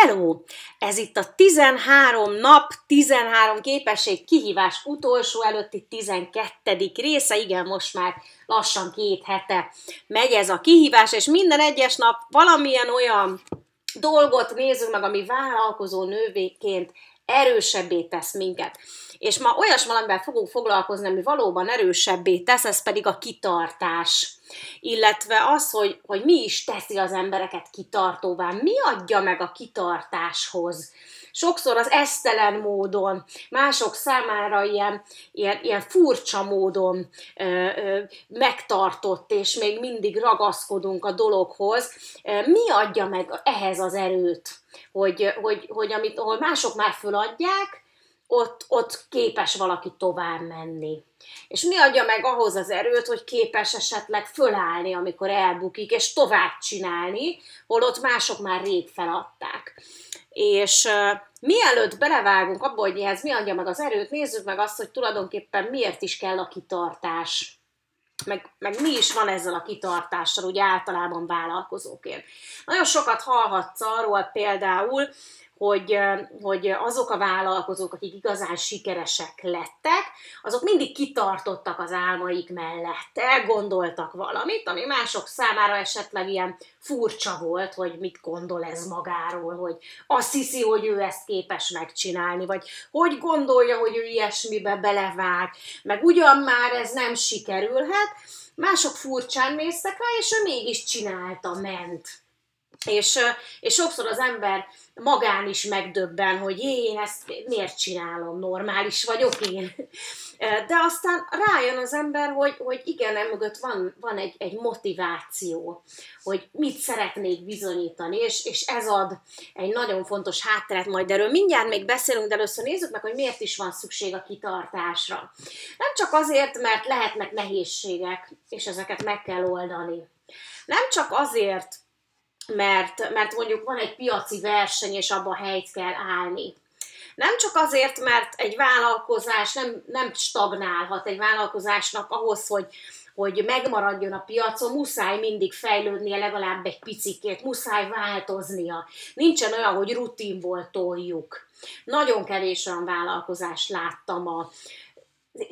Hello! Ez itt a 13 nap, 13 képesség kihívás utolsó előtti 12. része. Igen, most már lassan két hete megy ez a kihívás, és minden egyes nap valamilyen olyan dolgot nézünk meg, ami vállalkozó nővéként erősebbé tesz minket. És ma olyas valamivel fogunk foglalkozni, ami valóban erősebbé tesz, ez pedig a kitartás. Illetve az, hogy, hogy mi is teszi az embereket kitartóvá, mi adja meg a kitartáshoz. Sokszor az esztelen módon, mások számára ilyen, ilyen, ilyen furcsa módon ö, ö, megtartott, és még mindig ragaszkodunk a dologhoz. Mi adja meg ehhez az erőt, hogy, hogy, hogy amit, ahol mások már föladják, ott, ott képes valaki tovább menni. És mi adja meg ahhoz az erőt, hogy képes esetleg fölállni, amikor elbukik, és tovább csinálni, holott mások már rég feladták. És uh, mielőtt belevágunk abba, hogy ehhez mi adja meg az erőt, nézzük meg azt, hogy tulajdonképpen miért is kell a kitartás. Meg, meg mi is van ezzel a kitartással, úgy általában vállalkozóként. Nagyon sokat hallhatsz arról például, hogy, hogy azok a vállalkozók, akik igazán sikeresek lettek, azok mindig kitartottak az álmaik mellett, elgondoltak valamit, ami mások számára esetleg ilyen furcsa volt, hogy mit gondol ez magáról, hogy azt hiszi, hogy ő ezt képes megcsinálni, vagy hogy gondolja, hogy ő ilyesmibe belevág, meg ugyan már ez nem sikerülhet, mások furcsán néztek rá, és ő mégis csinálta, ment. És, és sokszor az ember magán is megdöbben, hogy én ezt miért csinálom, normális vagyok én. De aztán rájön az ember, hogy, hogy igen, emögött van, van egy, egy motiváció, hogy mit szeretnék bizonyítani, és, és ez ad egy nagyon fontos hátteret, majd erről mindjárt még beszélünk, de először nézzük meg, hogy miért is van szükség a kitartásra. Nem csak azért, mert lehetnek nehézségek, és ezeket meg kell oldani. Nem csak azért, mert, mert mondjuk van egy piaci verseny, és abba helyt kell állni. Nem csak azért, mert egy vállalkozás nem, nem stagnálhat egy vállalkozásnak ahhoz, hogy, hogy megmaradjon a piacon, muszáj mindig fejlődnie legalább egy picikét, muszáj változnia. Nincsen olyan, hogy rutinból toljuk. Nagyon kevés olyan vállalkozást láttam a,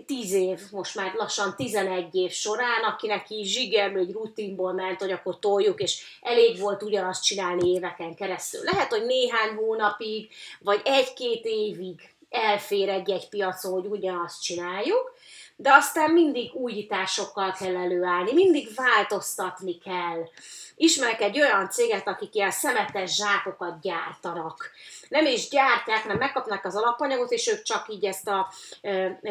10 év, most már lassan 11 év során, akinek így zsigerlő, egy rutinból ment, hogy akkor toljuk, és elég volt ugyanazt csinálni éveken keresztül. Lehet, hogy néhány hónapig, vagy egy-két évig elfér egy-egy piacon, hogy ugyanazt csináljuk, de aztán mindig újításokkal kell előállni, mindig változtatni kell. Ismerek egy olyan céget, akik ilyen szemetes zsákokat gyártanak. Nem is gyártják, hanem megkapnak az alapanyagot, és ők csak így ezt a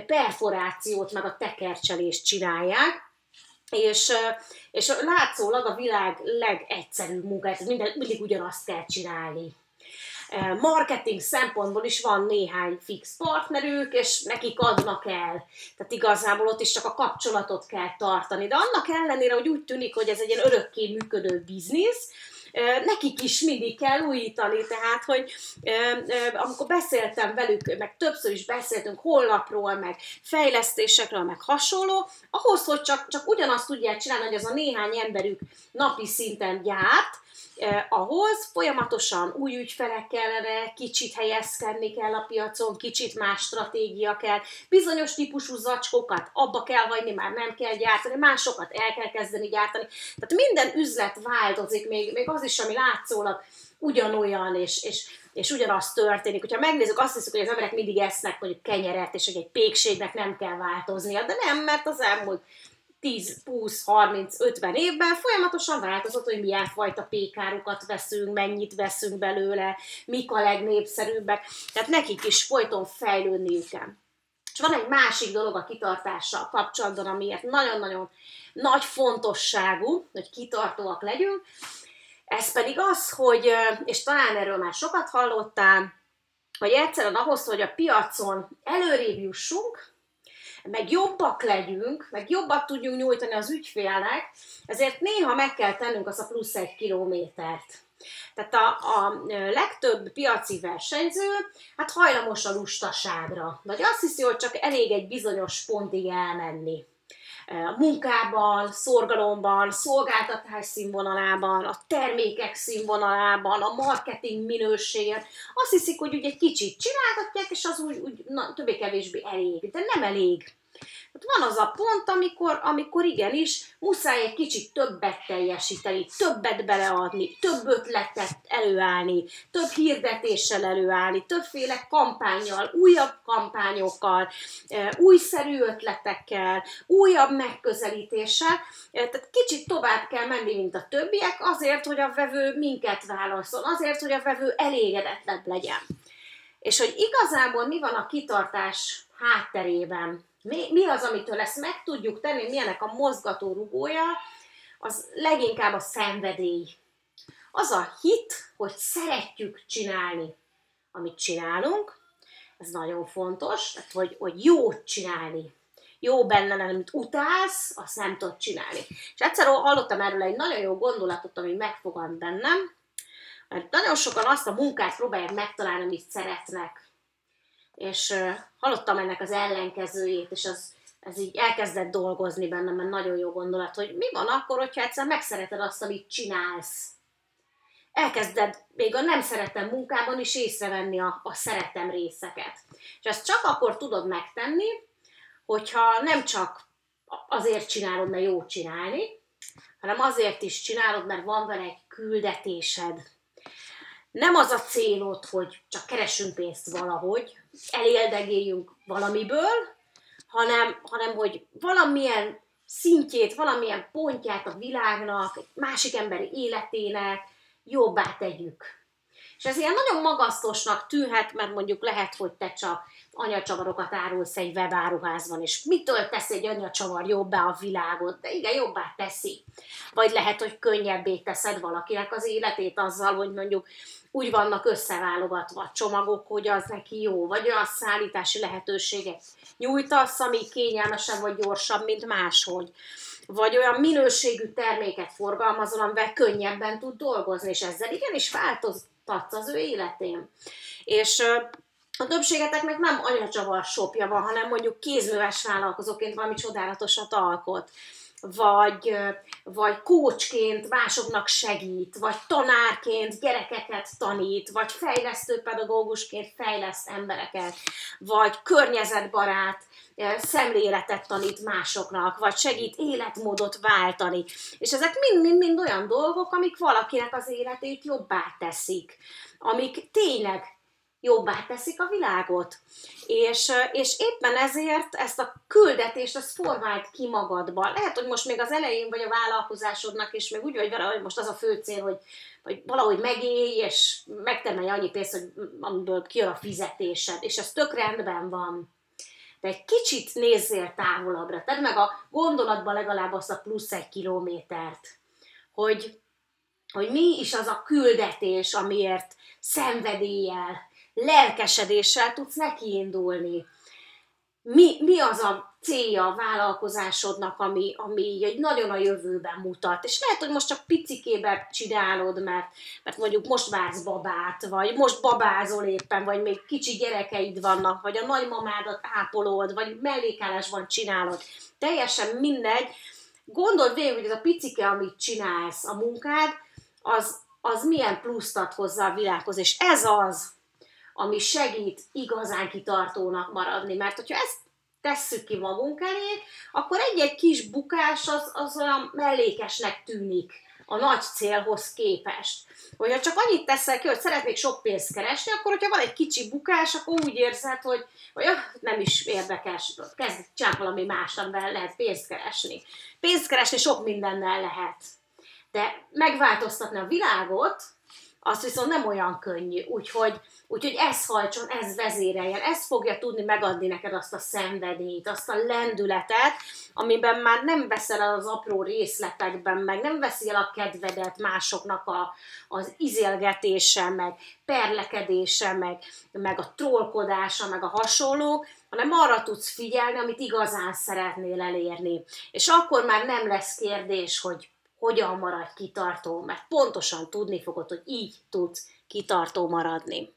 perforációt, meg a tekercselést csinálják. És, és látszólag a világ legegyszerűbb munkáját, minden, mindig ugyanazt kell csinálni marketing szempontból is van néhány fix partnerük, és nekik adnak el. Tehát igazából ott is csak a kapcsolatot kell tartani. De annak ellenére, hogy úgy tűnik, hogy ez egy ilyen örökké működő biznisz, nekik is mindig kell újítani, tehát, hogy amikor beszéltem velük, meg többször is beszéltünk honlapról, meg fejlesztésekről, meg hasonló, ahhoz, hogy csak, csak ugyanazt tudják csinálni, hogy az a néhány emberük napi szinten gyárt, eh, ahhoz folyamatosan új ügyfelek kellene, kicsit helyezkedni kell a piacon, kicsit más stratégia kell, bizonyos típusú zacskókat abba kell hagyni, már nem kell gyártani, másokat el kell kezdeni gyártani. Tehát minden üzlet változik, még, még az is, ami látszólag ugyanolyan, és, és, és ugyanaz történik. Hogyha megnézzük, azt hiszük, hogy az emberek mindig esznek mondjuk kenyeret, és egy pékségnek nem kell változnia, de nem, mert az elmúlt 10, 20, 30, 50 évben folyamatosan változott, hogy milyen fajta pékárukat veszünk, mennyit veszünk belőle, mik a legnépszerűbbek. Tehát nekik is folyton fejlődniük kell. És van egy másik dolog a kitartással kapcsolatban, amiért nagyon-nagyon nagy fontosságú, hogy kitartóak legyünk, ez pedig az, hogy, és talán erről már sokat hallottál, hogy egyszerűen ahhoz, hogy a piacon előrébb jussunk, meg jobbak legyünk, meg jobbat tudjunk nyújtani az ügyfélnek, ezért néha meg kell tennünk az a plusz egy kilométert. Tehát a, a legtöbb piaci versenyző hát hajlamos a lustaságra, vagy azt hiszi, hogy csak elég egy bizonyos pontig elmenni. Munkában, szorgalomban, szolgáltatás színvonalában, a termékek színvonalában, a marketing minőségen. Azt hiszik, hogy ugye egy kicsit csinálgatják, és az úgy, úgy többé-kevésbé elég. De nem elég. Hát van az a pont, amikor, amikor igenis muszáj egy kicsit többet teljesíteni, többet beleadni, több ötletet előállni, több hirdetéssel előállni, többféle kampányjal, újabb kampányokkal, újszerű ötletekkel, újabb megközelítéssel. Tehát kicsit tovább kell menni, mint a többiek, azért, hogy a vevő minket válaszol, azért, hogy a vevő elégedettebb legyen. És hogy igazából mi van a kitartás hátterében, mi, mi az, amitől ezt meg tudjuk tenni, milyenek a mozgató rugója, az leginkább a szenvedély. Az a hit, hogy szeretjük csinálni, amit csinálunk, ez nagyon fontos, tehát hogy, hogy jót csinálni. Jó benne, amit utálsz, azt nem tudod csinálni. És egyszer hallottam erről egy nagyon jó gondolatot, ami megfogant bennem, mert nagyon sokan azt a munkát próbálják megtalálni, amit szeretnek és hallottam ennek az ellenkezőjét, és az, ez így elkezdett dolgozni bennem, mert nagyon jó gondolat, hogy mi van akkor, hogyha egyszer megszereted azt, amit csinálsz. Elkezded még a nem szeretem munkában is észrevenni a, a szeretem részeket. És ezt csak akkor tudod megtenni, hogyha nem csak azért csinálod, mert jó csinálni, hanem azért is csinálod, mert van vele egy küldetésed, nem az a célod, hogy csak keresünk pénzt valahogy, eléldegéljünk valamiből, hanem, hanem hogy valamilyen szintjét, valamilyen pontját a világnak, egy másik emberi életének jobbá tegyük. És ez ilyen nagyon magasztosnak tűnhet, mert mondjuk lehet, hogy te csak anyacsavarokat árulsz egy webáruházban, és mitől tesz egy anyacsavar jobbá a világot? De igen, jobbá teszi. Vagy lehet, hogy könnyebbé teszed valakinek az életét azzal, hogy mondjuk úgy vannak összeválogatva csomagok, hogy az neki jó, vagy olyan szállítási lehetőséget nyújtasz, ami kényelmesebb vagy gyorsabb, mint máshogy. Vagy olyan minőségű terméket forgalmazol, amivel könnyebben tud dolgozni, és ezzel igenis változtatsz az ő életén. És a többségeteknek nem anyacsavar sopja van, hanem mondjuk kézműves vállalkozóként valami csodálatosat alkot vagy, vagy kócsként másoknak segít, vagy tanárként gyerekeket tanít, vagy fejlesztő pedagógusként fejleszt embereket, vagy környezetbarát szemléletet tanít másoknak, vagy segít életmódot váltani. És ezek mind-mind-mind olyan dolgok, amik valakinek az életét jobbá teszik, amik tényleg jobbá teszik a világot. És, és éppen ezért ezt a küldetést, ezt formált ki magadban. Lehet, hogy most még az elején vagy a vállalkozásodnak, és még úgy vagy vele, hogy most az a fő cél, hogy, hogy valahogy megélj, és megtermelj annyi pénzt, hogy amiből kijön a fizetésed, és ez tök rendben van. De egy kicsit nézzél távolabbra, tedd meg a gondolatban legalább azt a plusz egy kilométert, hogy, hogy mi is az a küldetés, amiért szenvedéllyel, lelkesedéssel tudsz nekiindulni. Mi, mi az a célja a vállalkozásodnak, ami, ami egy nagyon a jövőben mutat. És lehet, hogy most csak picikébe csinálod, mert, mert mondjuk most vársz babát, vagy most babázol éppen, vagy még kicsi gyerekeid vannak, vagy a nagymamádat ápolod, vagy mellékállásban csinálod. Teljesen mindegy. Gondold végig, hogy ez a picike, amit csinálsz, a munkád, az, az milyen pluszt ad hozzá a világhoz. És ez az, ami segít igazán kitartónak maradni. Mert hogyha ezt tesszük ki magunk elé, akkor egy-egy kis bukás az, az olyan mellékesnek tűnik a nagy célhoz képest. Hogyha csak annyit teszel ki, hogy szeretnék sok pénzt keresni, akkor hogyha van egy kicsi bukás, akkor úgy érzed, hogy, hogy ah, nem is érdekes, kezd csinálni valami más, amivel lehet pénzt keresni. Pénzt keresni sok mindennel lehet. De megváltoztatni a világot, az viszont nem olyan könnyű. Úgyhogy, úgyhogy ez hajtson, ez vezéreljen, ez fogja tudni megadni neked azt a szenvedélyt, azt a lendületet, amiben már nem veszel el az apró részletekben, meg nem veszi el a kedvedet másoknak a, az izélgetése, meg perlekedése, meg, meg a trollkodása, meg a hasonlók, hanem arra tudsz figyelni, amit igazán szeretnél elérni. És akkor már nem lesz kérdés, hogy hogyan maradj kitartó, mert pontosan tudni fogod, hogy így tudsz kitartó maradni.